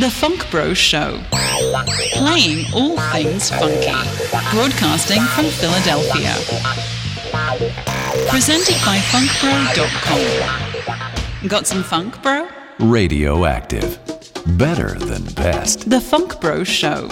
The Funk Bro Show. Playing all things funky. Broadcasting from Philadelphia. Presented by funkbro.com. Got some funk, bro? Radioactive. Better than best. The Funk Bro Show.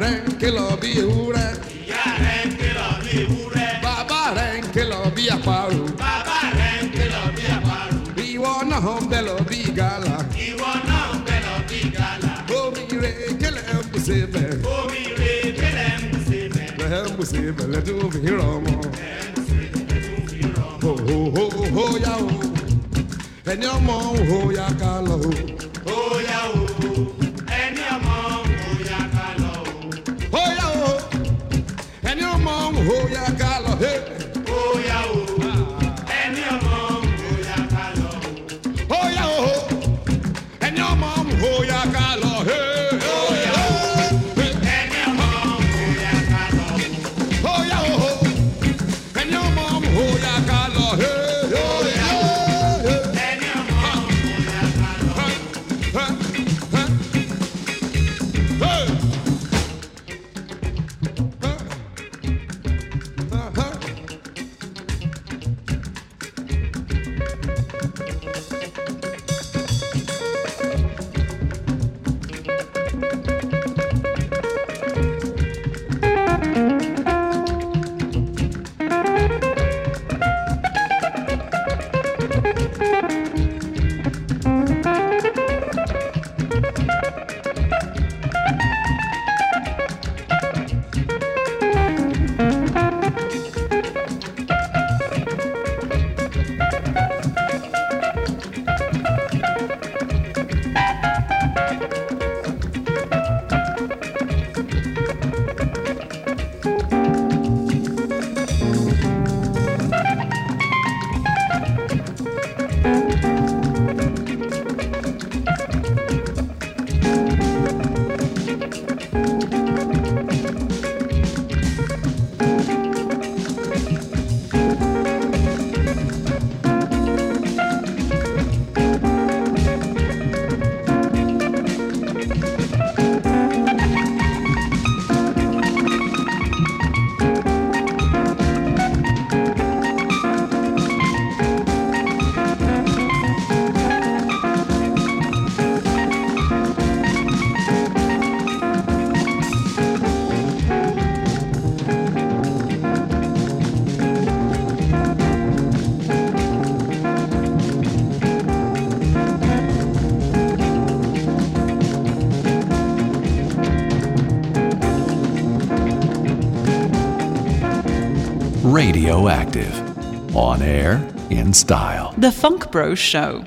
Renkilo ń kìlọ̀ bí ewúrẹ́. ìyá rẹ̀ bí ewúrẹ́. bàbá renkilo ń bí àparò. bàbá renkilo ń kìlọ̀ bí àparò. ìwọ náà ń bẹ̀lọ̀ bí gàlà. ìwọ náà ń bẹ̀lọ̀ bí gàlà. omi rẹ̀ kẹlẹ̀ ń bùsè bẹ̀. omi rẹ̀ kẹlẹ̀ ń bùsè bẹ̀. mọ́. bẹ́ẹ̀ ń bùsè mọ́. ho ho ho ho yá o ẹni ọmọ ho yá ká. oh yeah, gala, hey. Oh yeah, oh. Radioactive. On air, in style. The Funk Bros Show.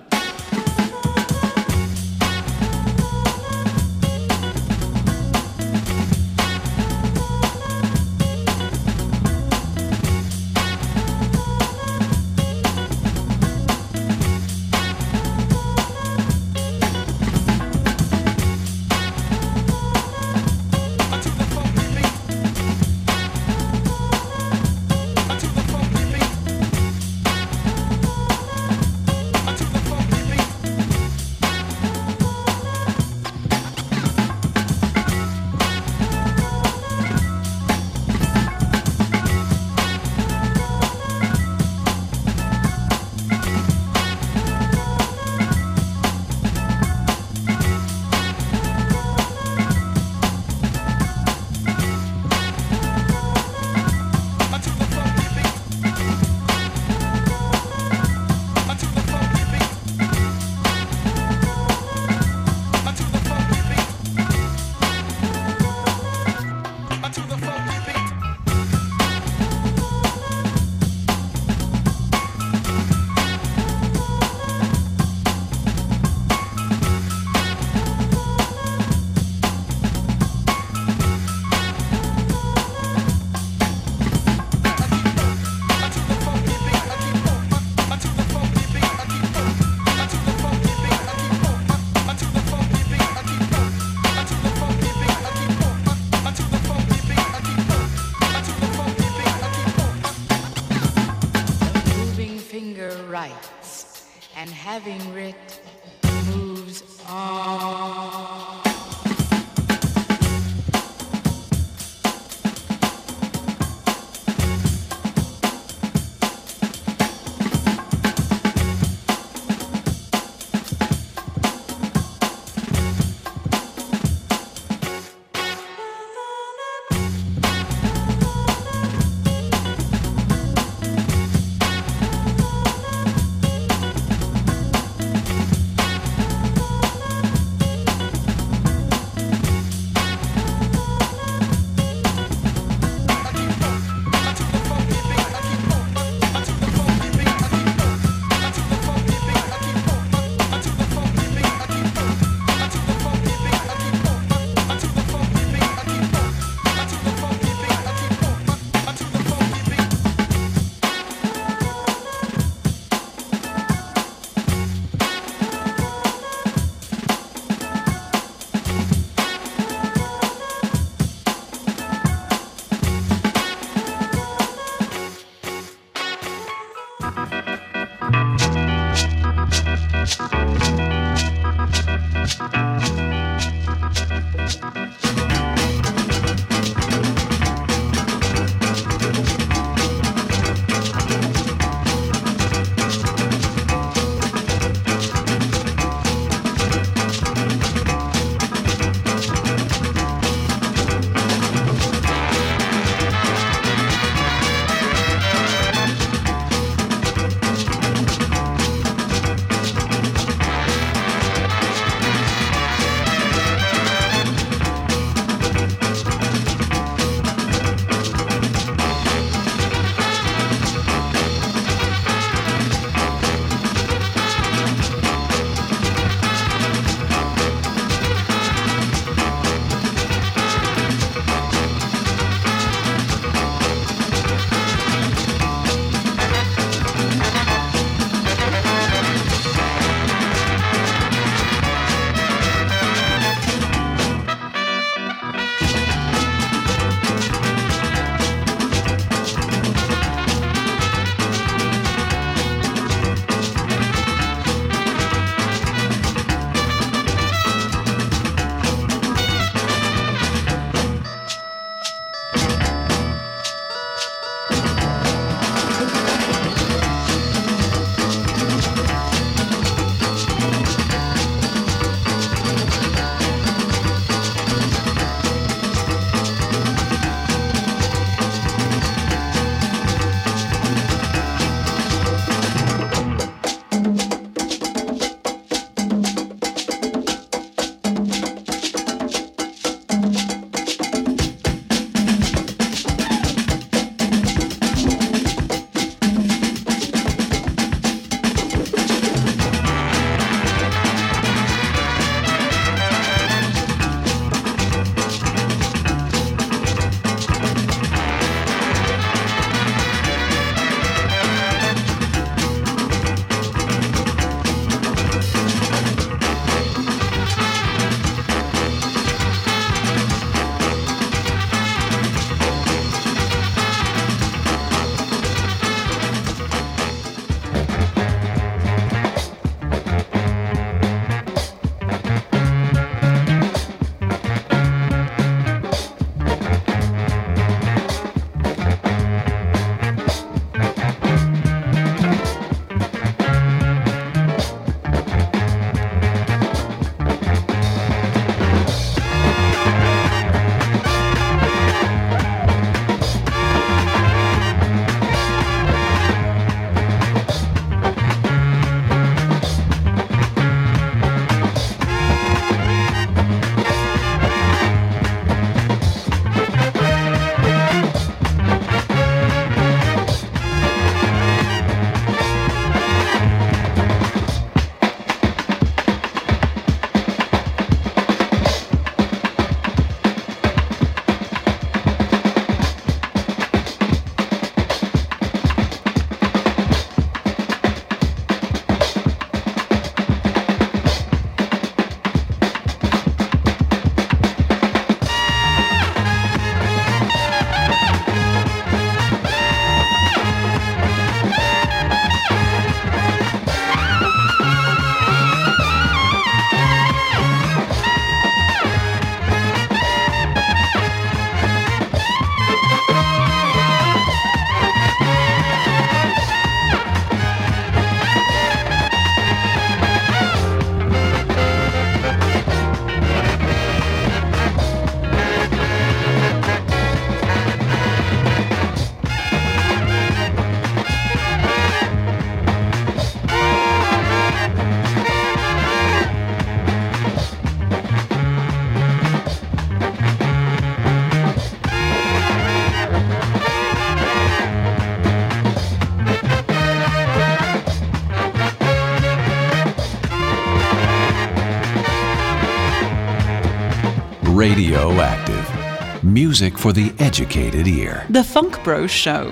Radioactive. Music for the educated ear. The Funk Bros Show.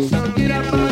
Música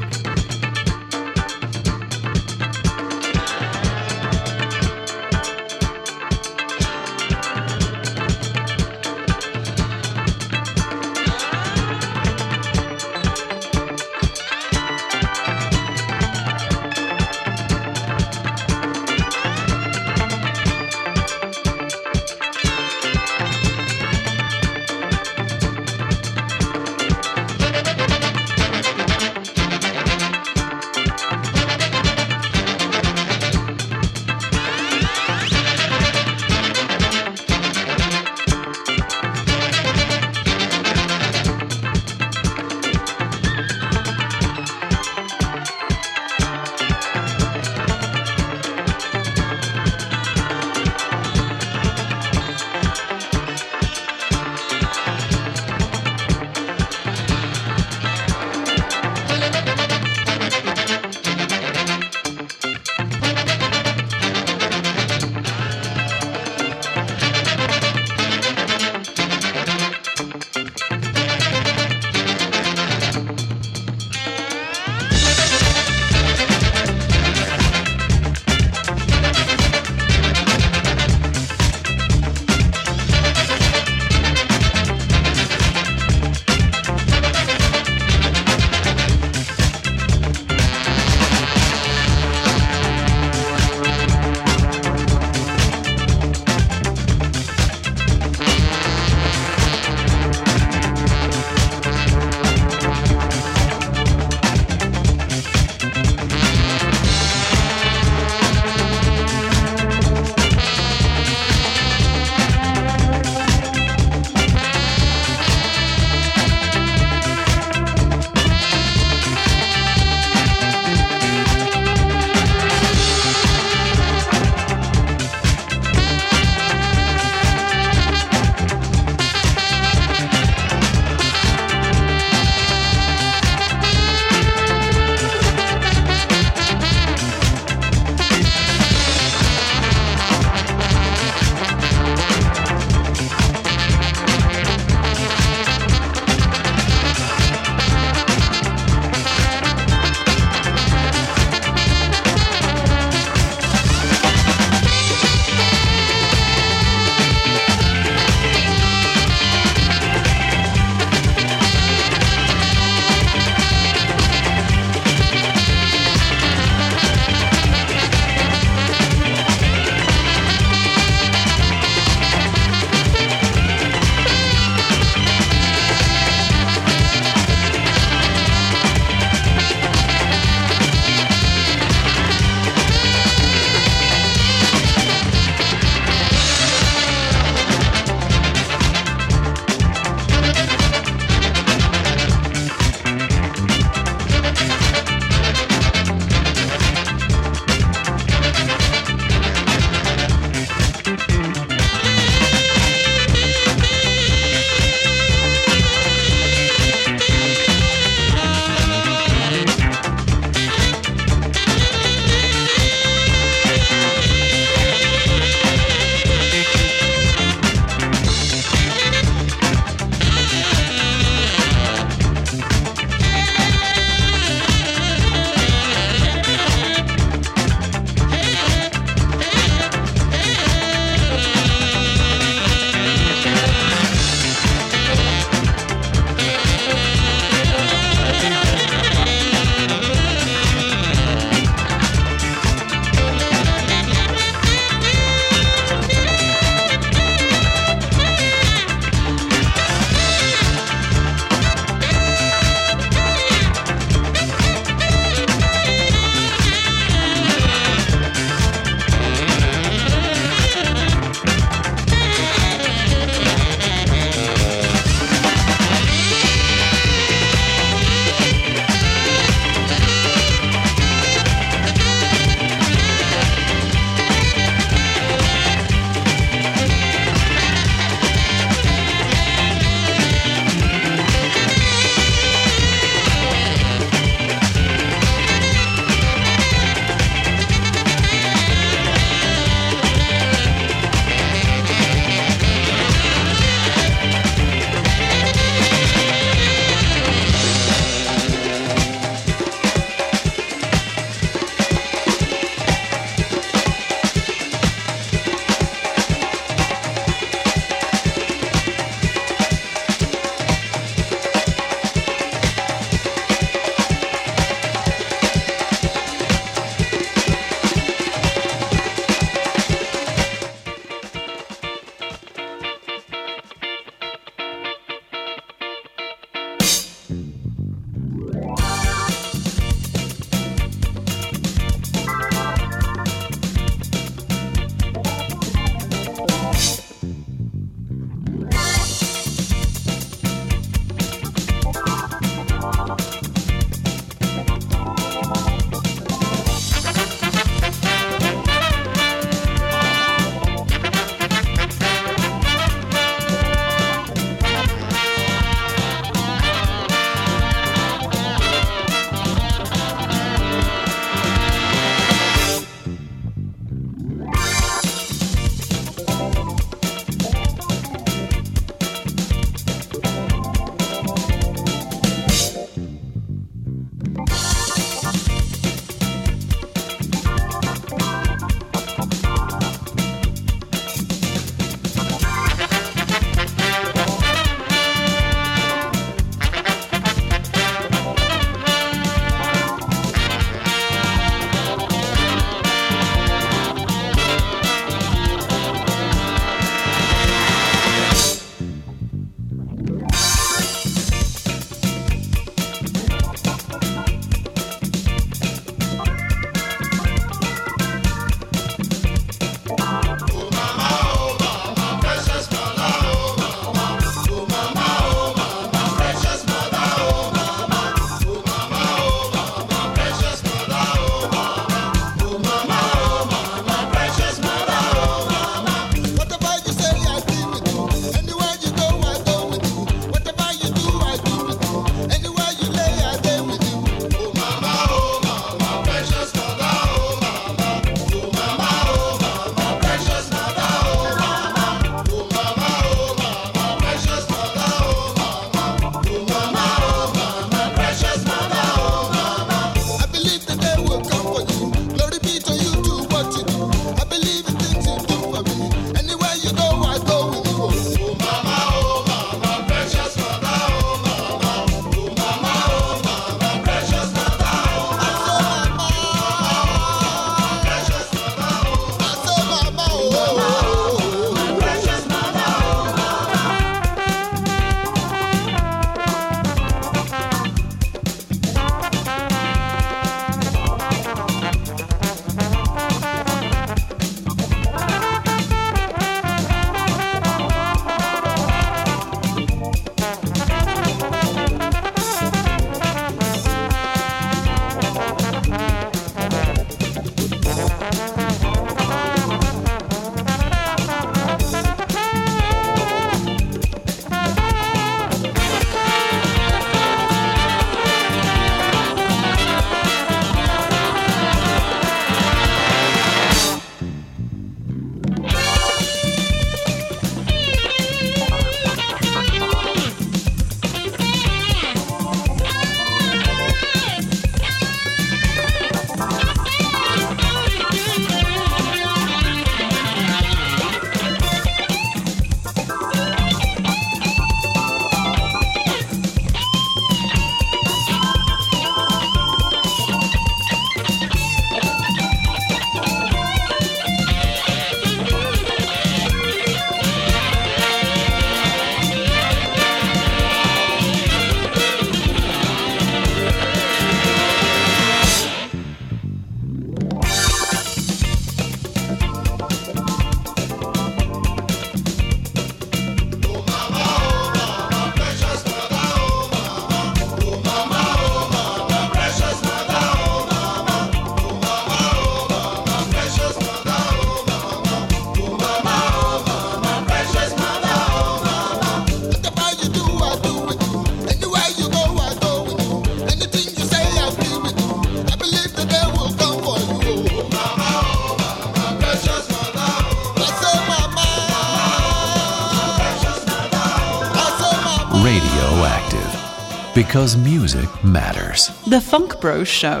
Because music matters. The FunkBro Show.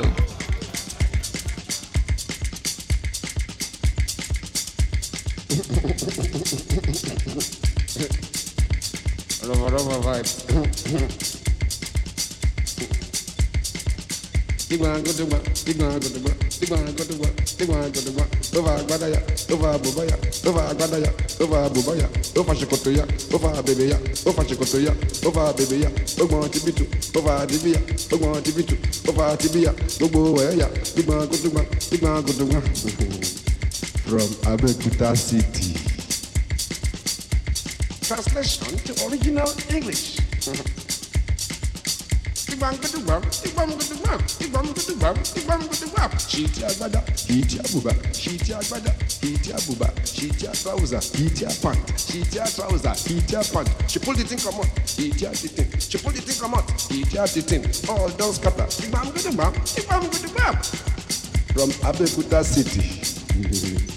Rubber, rubber vibe. Digba go digba, digba go digba, digba go digba, digba go digba. Over agbada ya, over abuba ya, over agbada ya, over abuba ya, over ṣòkòtò ya, over bèbè ya, over ṣòkòtò ya, over bèbè ya. Ogbon ti bitu, over dibi ya, ogbon ti bitu, over tibi ya, gbogbo ẹ̀ ya. Ṣìtì àbùbá, ṣìtì agbada, ṣìtì àbùbá, ṣìtì àtàwùzà, ṣìtì àpànt, ṣìtì àtàwùzà, ṣìtì àpànt. She pull the thing ṣìtì àtìtìn. She pull the thing. All don scatter. Ìgbàm gbẹdùgbàm, ìgbàm gbẹdùgbàm. From Abeokuta city.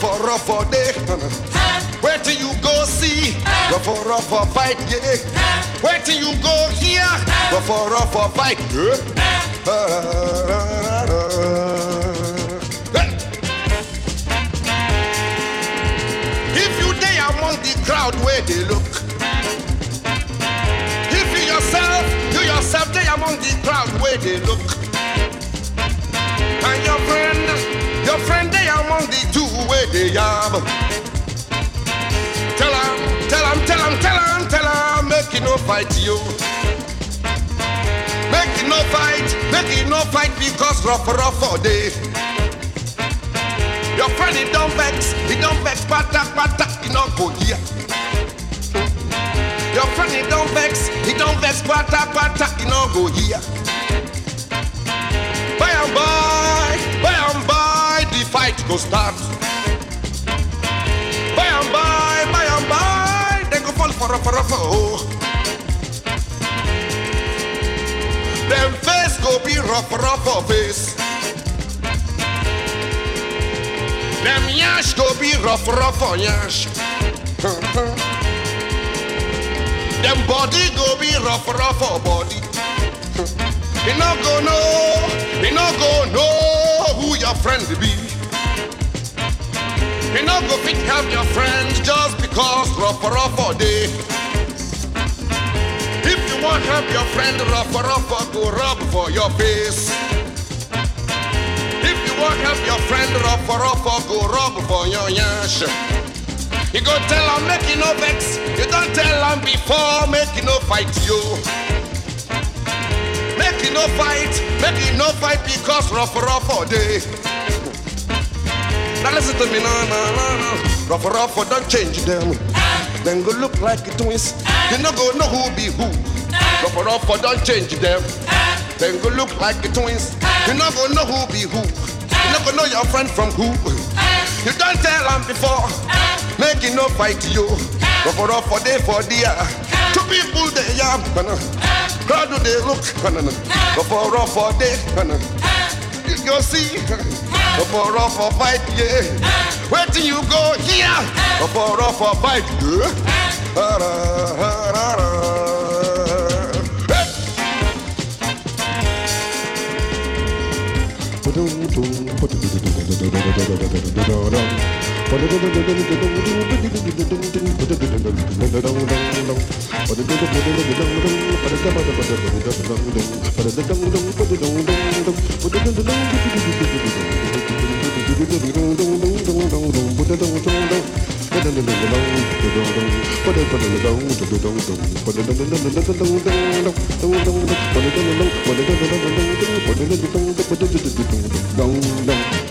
Proper proper day. Where till you go see? Proper proper fight, yeah. Where till you go here? Proper proper fight, yeah. Hey. If you day among the crowd where they look. If you yourself, you yourself day among the crowd where they look. And your friend, your friend day among the two where they are. Tell him, tell him, tell him, tell him, tell him, make it no fight you. Make it no fight, make it no fight because rough, rough all day. Your friend, he don't vex, he don't vex, patak, patak, he not go here. Your friend, he don't vex, he don't vex, patak, patak, he not go here. By and by, fight go start. By and by, by and by, they go fall for a for a oh. Them face go be rough, rough for face. Them yash go be rough, rough for yash. Them body go be rough, rough for body. He no go know, he no go know who your friend be. He no go fit have your friend just because rough, rough day. If you want help your friend rough, rough, go rub for your face. If you want help your friend rough, rough, go rub for your yash. You go tell him make you no vex. You don't tell him before make you no fight you. Make you no fight, make you no fight because rough, rough day. Now listen to me, no, no, no, no. Rough, rough, don't change them. Then go look like twins. You no go know who be who. Rough, rough, don't change them. Then go look like twins. You no go know who be who. You no go know your friend from who. You don't tell them before. Make it no fight you. Rough, rough, for day for dear. Two people they are. How do they look? Rough, rough, for day. You go Rough, rough, fight, yeah. Where till you go here? Rough, rough, fight, Dong dong.